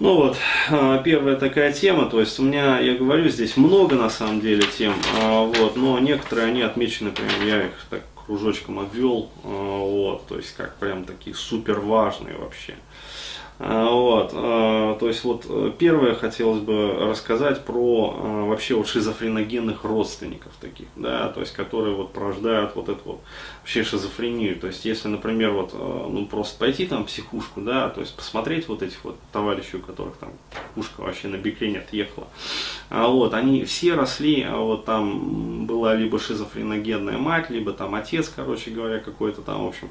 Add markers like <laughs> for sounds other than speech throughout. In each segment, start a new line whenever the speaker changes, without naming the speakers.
Ну вот, а, первая такая тема, то есть у меня, я говорю, здесь много на самом деле тем, а, вот, но некоторые они отмечены, прям я их так кружочком обвел, а, вот, то есть как прям такие супер важные вообще. А, вот, а, то есть вот э, первое хотелось бы рассказать про вообще вот шизофреногенных родственников таких, да, то есть которые вот порождают вот эту вот вообще шизофрению. То есть если, например, вот ну просто пойти там в психушку, да, то есть посмотреть вот этих вот товарищей, у которых там пушка вообще на бекрень отъехала, а вот они все росли, а вот там была либо шизофреногенная мать, либо там отец, короче говоря, какой-то там, в общем,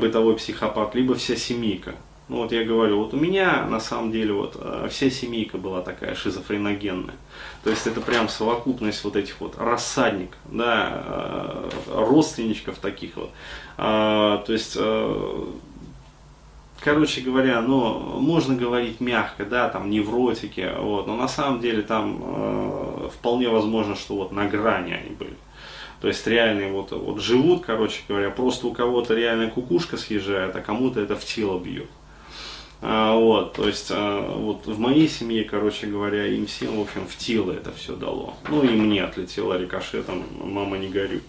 бытовой психопат, либо вся семейка. Ну вот я говорю, вот у меня на самом деле вот э, вся семейка была такая шизофреногенная. То есть это прям совокупность вот этих вот рассадник, да, э, родственничков таких вот. А, то есть э, короче говоря, ну, можно говорить мягко, да, там, невротики, вот, но на самом деле там вполне возможно, что вот на грани они были. То есть реальные вот, вот живут, короче говоря, просто у кого-то реально кукушка съезжает, а кому-то это в тело бьет. А, вот, то есть, а, вот в моей семье, короче говоря, им всем, в общем, в тело это все дало. Ну и мне отлетело рикошетом, мама не горюй.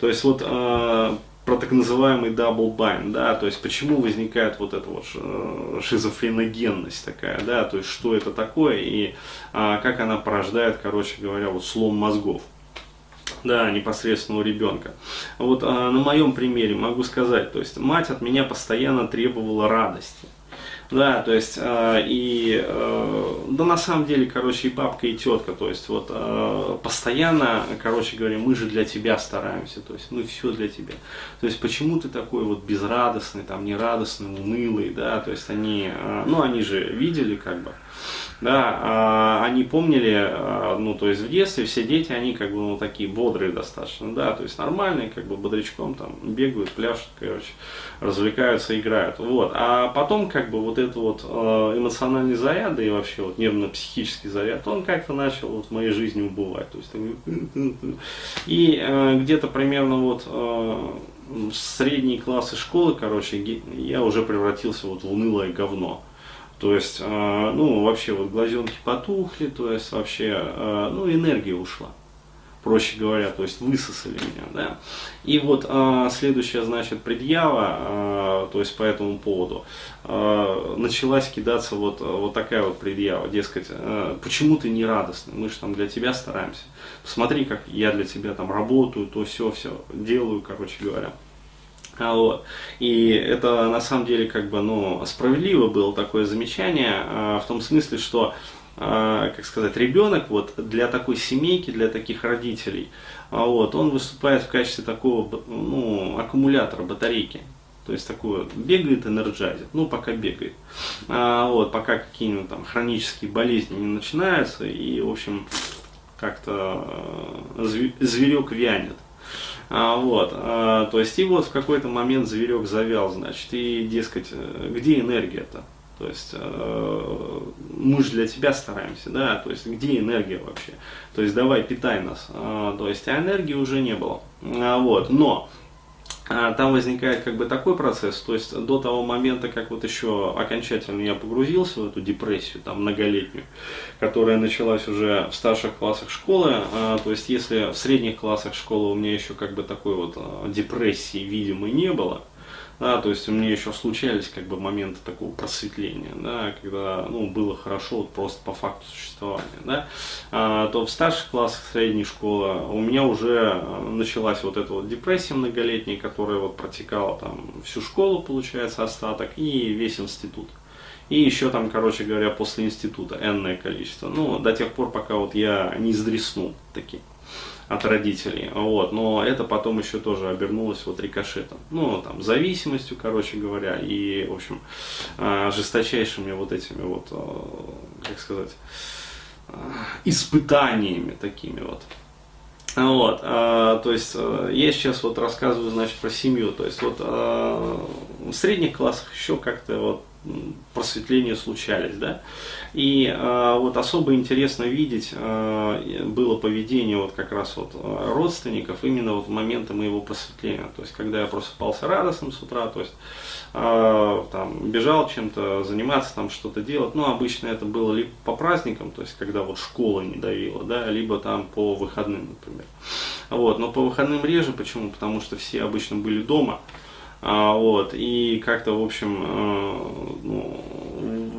То есть вот а, про так называемый double bind, да, то есть почему возникает вот эта вот шизофреногенность такая, да, то есть что это такое и как она порождает, короче говоря, вот слом мозгов. Да, непосредственно у ребенка. Вот а, на моем примере могу сказать, то есть мать от меня постоянно требовала радости. Да, то есть, э, и, э, да на самом деле, короче, и бабка, и тетка, то есть, вот, э, постоянно, короче говоря, мы же для тебя стараемся, то есть, мы все для тебя. То есть, почему ты такой вот безрадостный, там, нерадостный, унылый, да, то есть, они, э, ну, они же видели, как бы, да, а, они помнили, а, ну, то есть в детстве все дети, они как бы, ну, такие бодрые достаточно, да, то есть нормальные, как бы бодрячком там бегают, пляшут, короче, развлекаются, играют, вот. А потом, как бы, вот этот вот а, эмоциональный заряд, да и вообще вот нервно-психический заряд, он как-то начал вот в моей жизни убывать, то есть, <laughs> и э, где-то примерно вот в средние классы школы, короче, я уже превратился вот в унылое говно. То есть, э, ну, вообще вот глазенки потухли, то есть вообще, э, ну, энергия ушла проще говоря, то есть высосали меня, да. И вот э, следующая, значит, предъява, э, то есть по этому поводу, э, началась кидаться вот, вот такая вот предъява, дескать, э, почему ты не радостный, мы же там для тебя стараемся, посмотри, как я для тебя там работаю, то все, все делаю, короче говоря. А вот. И это на самом деле как бы ну, справедливо было такое замечание а, в том смысле, что а, как сказать, ребенок вот для такой семейки, для таких родителей, вот, он выступает в качестве такого ну, аккумулятора, батарейки. То есть такое бегает, энерджайзит, ну пока бегает. А, вот, пока какие-нибудь там хронические болезни не начинаются, и, в общем, как-то зверек вянет. А, вот, а, то есть и вот в какой-то момент зверек завял, значит, и, дескать, э, где энергия-то? То есть э, мы же для тебя стараемся, да, то есть где энергия вообще? То есть давай питай нас. Э, то есть а энергии уже не было. А, вот, но там возникает как бы такой процесс, то есть до того момента, как вот еще окончательно я погрузился в эту депрессию, там многолетнюю, которая началась уже в старших классах школы, а, то есть если в средних классах школы у меня еще как бы такой вот а, депрессии видимой не было, да, то есть у меня еще случались как бы моменты такого просветления, да, когда ну, было хорошо вот просто по факту существования, да, а, то в старших классах средней школы у меня уже началась вот эта вот депрессия многолетняя, которая вот протекала там всю школу, получается, остаток, и весь институт. И еще там, короче говоря, после института энное количество. Ну, до тех пор, пока вот я не сдреснул такие от родителей. Вот. Но это потом еще тоже обернулось вот рикошетом. Ну, там, зависимостью, короче говоря, и, в общем, а, жесточайшими вот этими вот, а, как сказать, а, испытаниями такими вот. Вот, а, то есть я сейчас вот рассказываю, значит, про семью. То есть вот а, в средних классах еще как-то вот просветления случались, да. И э, вот особо интересно видеть э, было поведение вот как раз вот э, родственников именно вот в моменты моего просветления. То есть, когда я просыпался радостным с утра, то есть э, там бежал чем-то заниматься, там что-то делать. Ну, обычно это было либо по праздникам, то есть, когда вот школа не давила, да, либо там по выходным, например. Вот, но по выходным реже, почему? Потому что все обычно были дома, а, вот, и как-то, в общем, э, ну,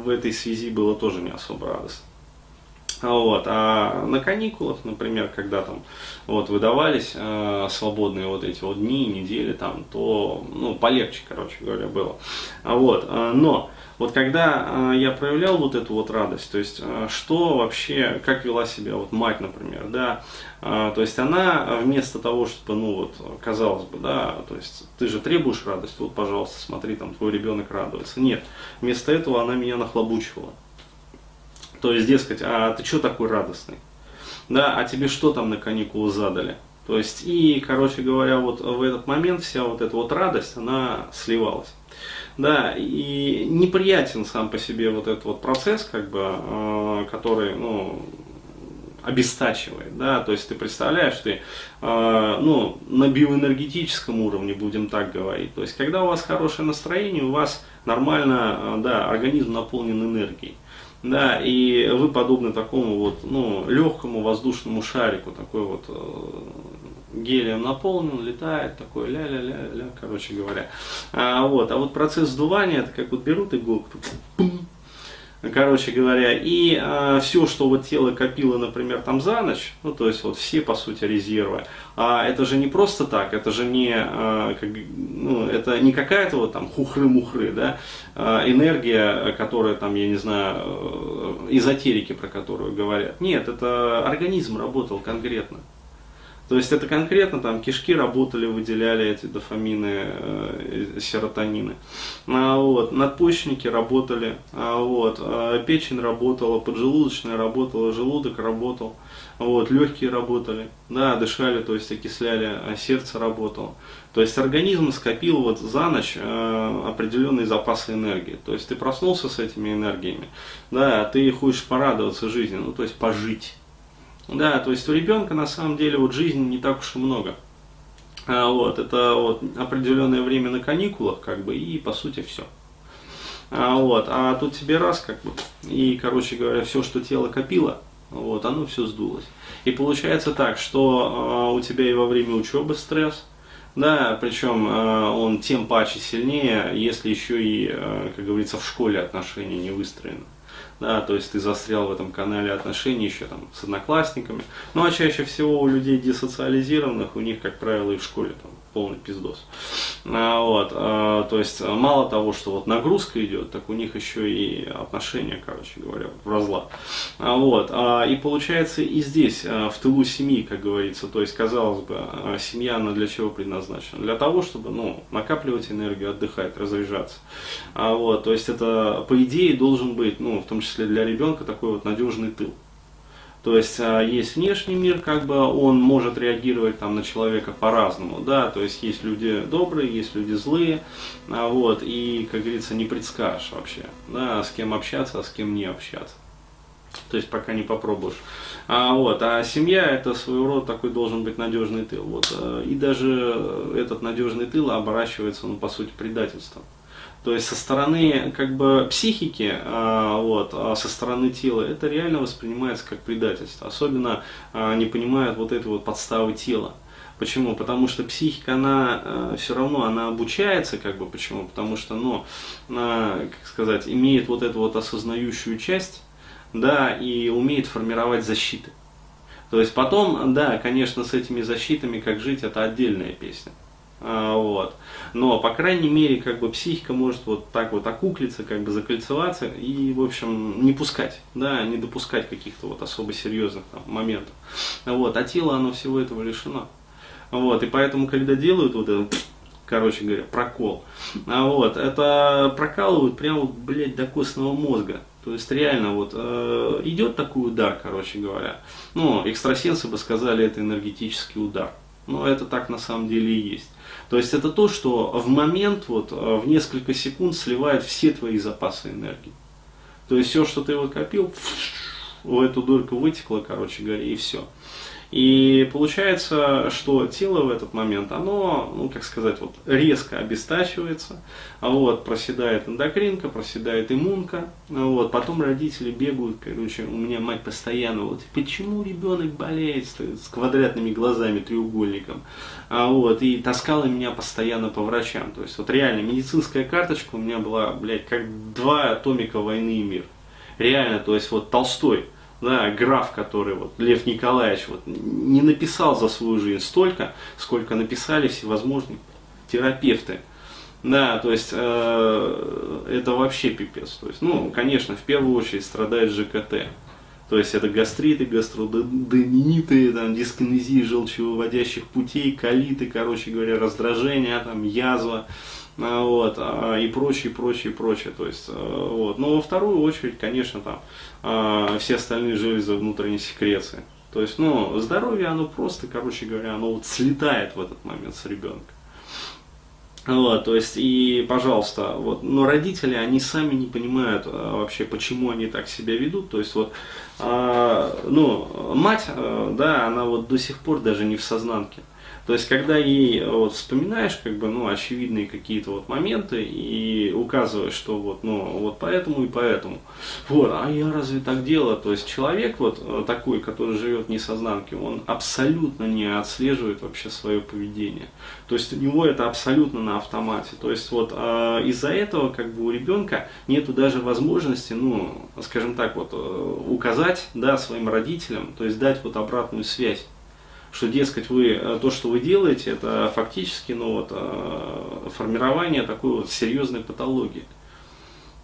в этой связи было тоже не особо радостно. А вот. А на каникулах, например, когда там вот, выдавались э, свободные вот эти вот дни, недели, там, то ну, полегче, короче говоря, было. А вот. Э, но вот когда э, я проявлял вот эту вот радость, то есть э, что вообще, как вела себя вот мать, например, да, э, то есть она вместо того, чтобы, ну вот, казалось бы, да, то есть ты же требуешь радости, вот, пожалуйста, смотри, там твой ребенок радуется. Нет, вместо этого она меня нахлобучивала. То есть, дескать, а ты что такой радостный? Да, а тебе что там на каникулы задали? То есть, и, короче говоря, вот в этот момент вся вот эта вот радость, она сливалась. Да, и неприятен сам по себе вот этот вот процесс, как бы, э, который, ну, обестачивает, да, то есть ты представляешь, ты, э, ну, на биоэнергетическом уровне, будем так говорить, то есть когда у вас хорошее настроение, у вас нормально, э, да, организм наполнен энергией, да, и вы подобны такому вот, ну, легкому воздушному шарику, такой вот гелием наполнен, летает, такой ля-ля-ля-ля, короче говоря. А, вот, а вот процесс сдувания, это как вот берут иголку, пум, короче говоря, и а, все, что вот тело копило, например, там за ночь, ну, то есть вот все, по сути, резервы, а это же не просто так, это же не, а, как, ну, это не какая-то вот там хухры-мухры, да, а, энергия, которая там, я не знаю, э, эзотерики, про которую говорят. Нет, это организм работал конкретно. То есть это конкретно там кишки работали, выделяли эти дофамины, э, серотонины. А, вот, надпочечники работали, а, вот, а, печень работала, поджелудочная работала, желудок работал, вот, легкие работали, да, дышали, то есть окисляли, а сердце работало. То есть организм скопил вот за ночь э, определенные запасы энергии. То есть ты проснулся с этими энергиями, да, а ты хочешь порадоваться жизни, ну то есть пожить. Да, то есть у ребенка на самом деле вот жизни не так уж и много. А, вот, это вот определенное время на каникулах, как бы, и по сути все. А, вот, а тут тебе раз, как бы, и, короче говоря, все, что тело копило, вот, оно все сдулось. И получается так, что а, у тебя и во время учебы стресс, да, причем а, он тем паче сильнее, если еще и, а, как говорится, в школе отношения не выстроены да, то есть ты застрял в этом канале отношений еще там с одноклассниками. Ну а чаще всего у людей десоциализированных, у них, как правило, и в школе там полный пиздос. А, вот, а, то есть мало того, что вот нагрузка идет, так у них еще и отношения, короче говоря, в разлад. А, вот, а, и получается и здесь, а, в тылу семьи, как говорится, то есть, казалось бы, а, семья, она для чего предназначена? Для того, чтобы, ну, накапливать энергию, отдыхать, разряжаться. А, вот, то есть это, по идее, должен быть, ну, в том числе для ребенка, такой вот надежный тыл. То есть а, есть внешний мир, как бы он может реагировать там на человека по-разному, да, то есть есть люди добрые, есть люди злые, а, вот, и, как говорится, не предскажешь вообще, да, с кем общаться, а с кем не общаться. То есть пока не попробуешь. А, вот, а семья это своего рода такой должен быть надежный тыл. Вот, а, и даже этот надежный тыл оборачивается, ну, по сути, предательством. То есть со стороны как бы психики, а, вот, а со стороны тела, это реально воспринимается как предательство. Особенно а, не понимают вот этой вот подставы тела. Почему? Потому что психика, она э, все равно, она обучается, как бы, почему? Потому что, ну, она, как сказать, имеет вот эту вот осознающую часть, да, и умеет формировать защиты. То есть потом, да, конечно, с этими защитами, как жить, это отдельная песня. А, вот. Но, по крайней мере, как бы психика может вот так вот окуклиться, как бы закольцеваться и, в общем, не пускать, да, не допускать каких-то вот особо серьезных там, моментов. Вот. А тело, оно всего этого лишено. Вот. И поэтому, когда делают вот этот, короче говоря, прокол, а вот, это прокалывают прямо, блядь, до костного мозга. То есть реально вот э, идет такой удар, короче говоря. Ну, экстрасенсы бы сказали, это энергетический удар. Но это так на самом деле и есть. То есть это то, что в момент, вот, в несколько секунд сливает все твои запасы энергии. То есть все, что ты вот копил, в эту дырку вытекло, короче говоря, и все. И получается, что тело в этот момент, оно, ну как сказать, вот резко обестачивается, вот проседает эндокринка, проседает иммунка, вот потом родители бегают, короче, у меня мать постоянно, вот почему ребенок болеет? с, с квадратными глазами, треугольником, а вот и таскала меня постоянно по врачам, то есть вот реально медицинская карточка у меня была, блядь, как два томика войны и мир, реально, то есть вот Толстой да, граф, который вот Лев Николаевич вот, не написал за свою жизнь столько, сколько написали всевозможные терапевты. Да, то есть э, это вообще пипец. То есть, ну, конечно, в первую очередь страдает ЖКТ. То есть это гастриты, гастродениты, там, дискинезии желчевыводящих путей, колиты, короче говоря, раздражение, там, язва, вот, а, и прочее, прочее, прочее. То есть, а, вот. Но во вторую очередь, конечно, там все остальные железы внутренней секреции. То есть, ну, здоровье, оно просто, короче говоря, оно вот слетает в этот момент с ребенка. Вот, то есть, и, пожалуйста, вот, но родители, они сами не понимают а, вообще, почему они так себя ведут. То есть, вот, а, ну, мать, а, да, она вот до сих пор даже не в сознанке. То есть, когда ей вот вспоминаешь, как бы, ну, очевидные какие-то вот моменты и указываешь, что вот, ну, вот поэтому и поэтому. Вот, а я разве так делаю? То есть, человек вот э, такой, который живет не сознанке, он абсолютно не отслеживает вообще свое поведение. То есть, у него это абсолютно на автомате. То есть, вот э, из-за этого, как бы, у ребенка нету даже возможности, ну, скажем так, вот, э, указать, да, своим родителям, то есть, дать вот обратную связь что, дескать, вы, э, то, что вы делаете, это фактически ну, вот, э, формирование такой вот серьезной патологии.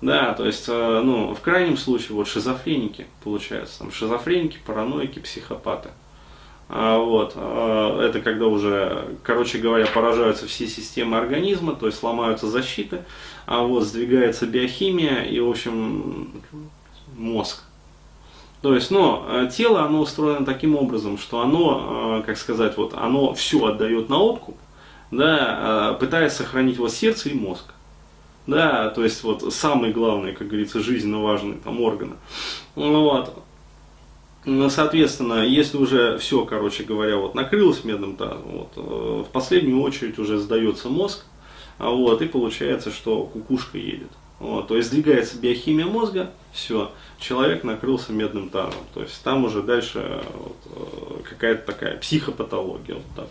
Да, то есть, э, ну, в крайнем случае, вот шизофреники, получается, там, шизофреники, параноики, психопаты. А, вот, это когда уже, короче говоря, поражаются все системы организма, то есть ломаются защиты, а вот сдвигается биохимия и, в общем, мозг то есть, но э, тело, оно устроено таким образом, что оно, э, как сказать, вот, оно все отдает на опку, да, э, пытаясь сохранить вот сердце и мозг. Да, то есть вот самые главные, как говорится, жизненно важные там органы. Вот. Ну, соответственно, если уже все, короче говоря, вот накрылось медным тазом, вот, в последнюю очередь уже сдается мозг, а вот, и получается, что кукушка едет. Вот, то есть сдвигается биохимия мозга, все, человек накрылся медным тазом. То есть там уже дальше вот, э, какая-то такая психопатология. Вот так.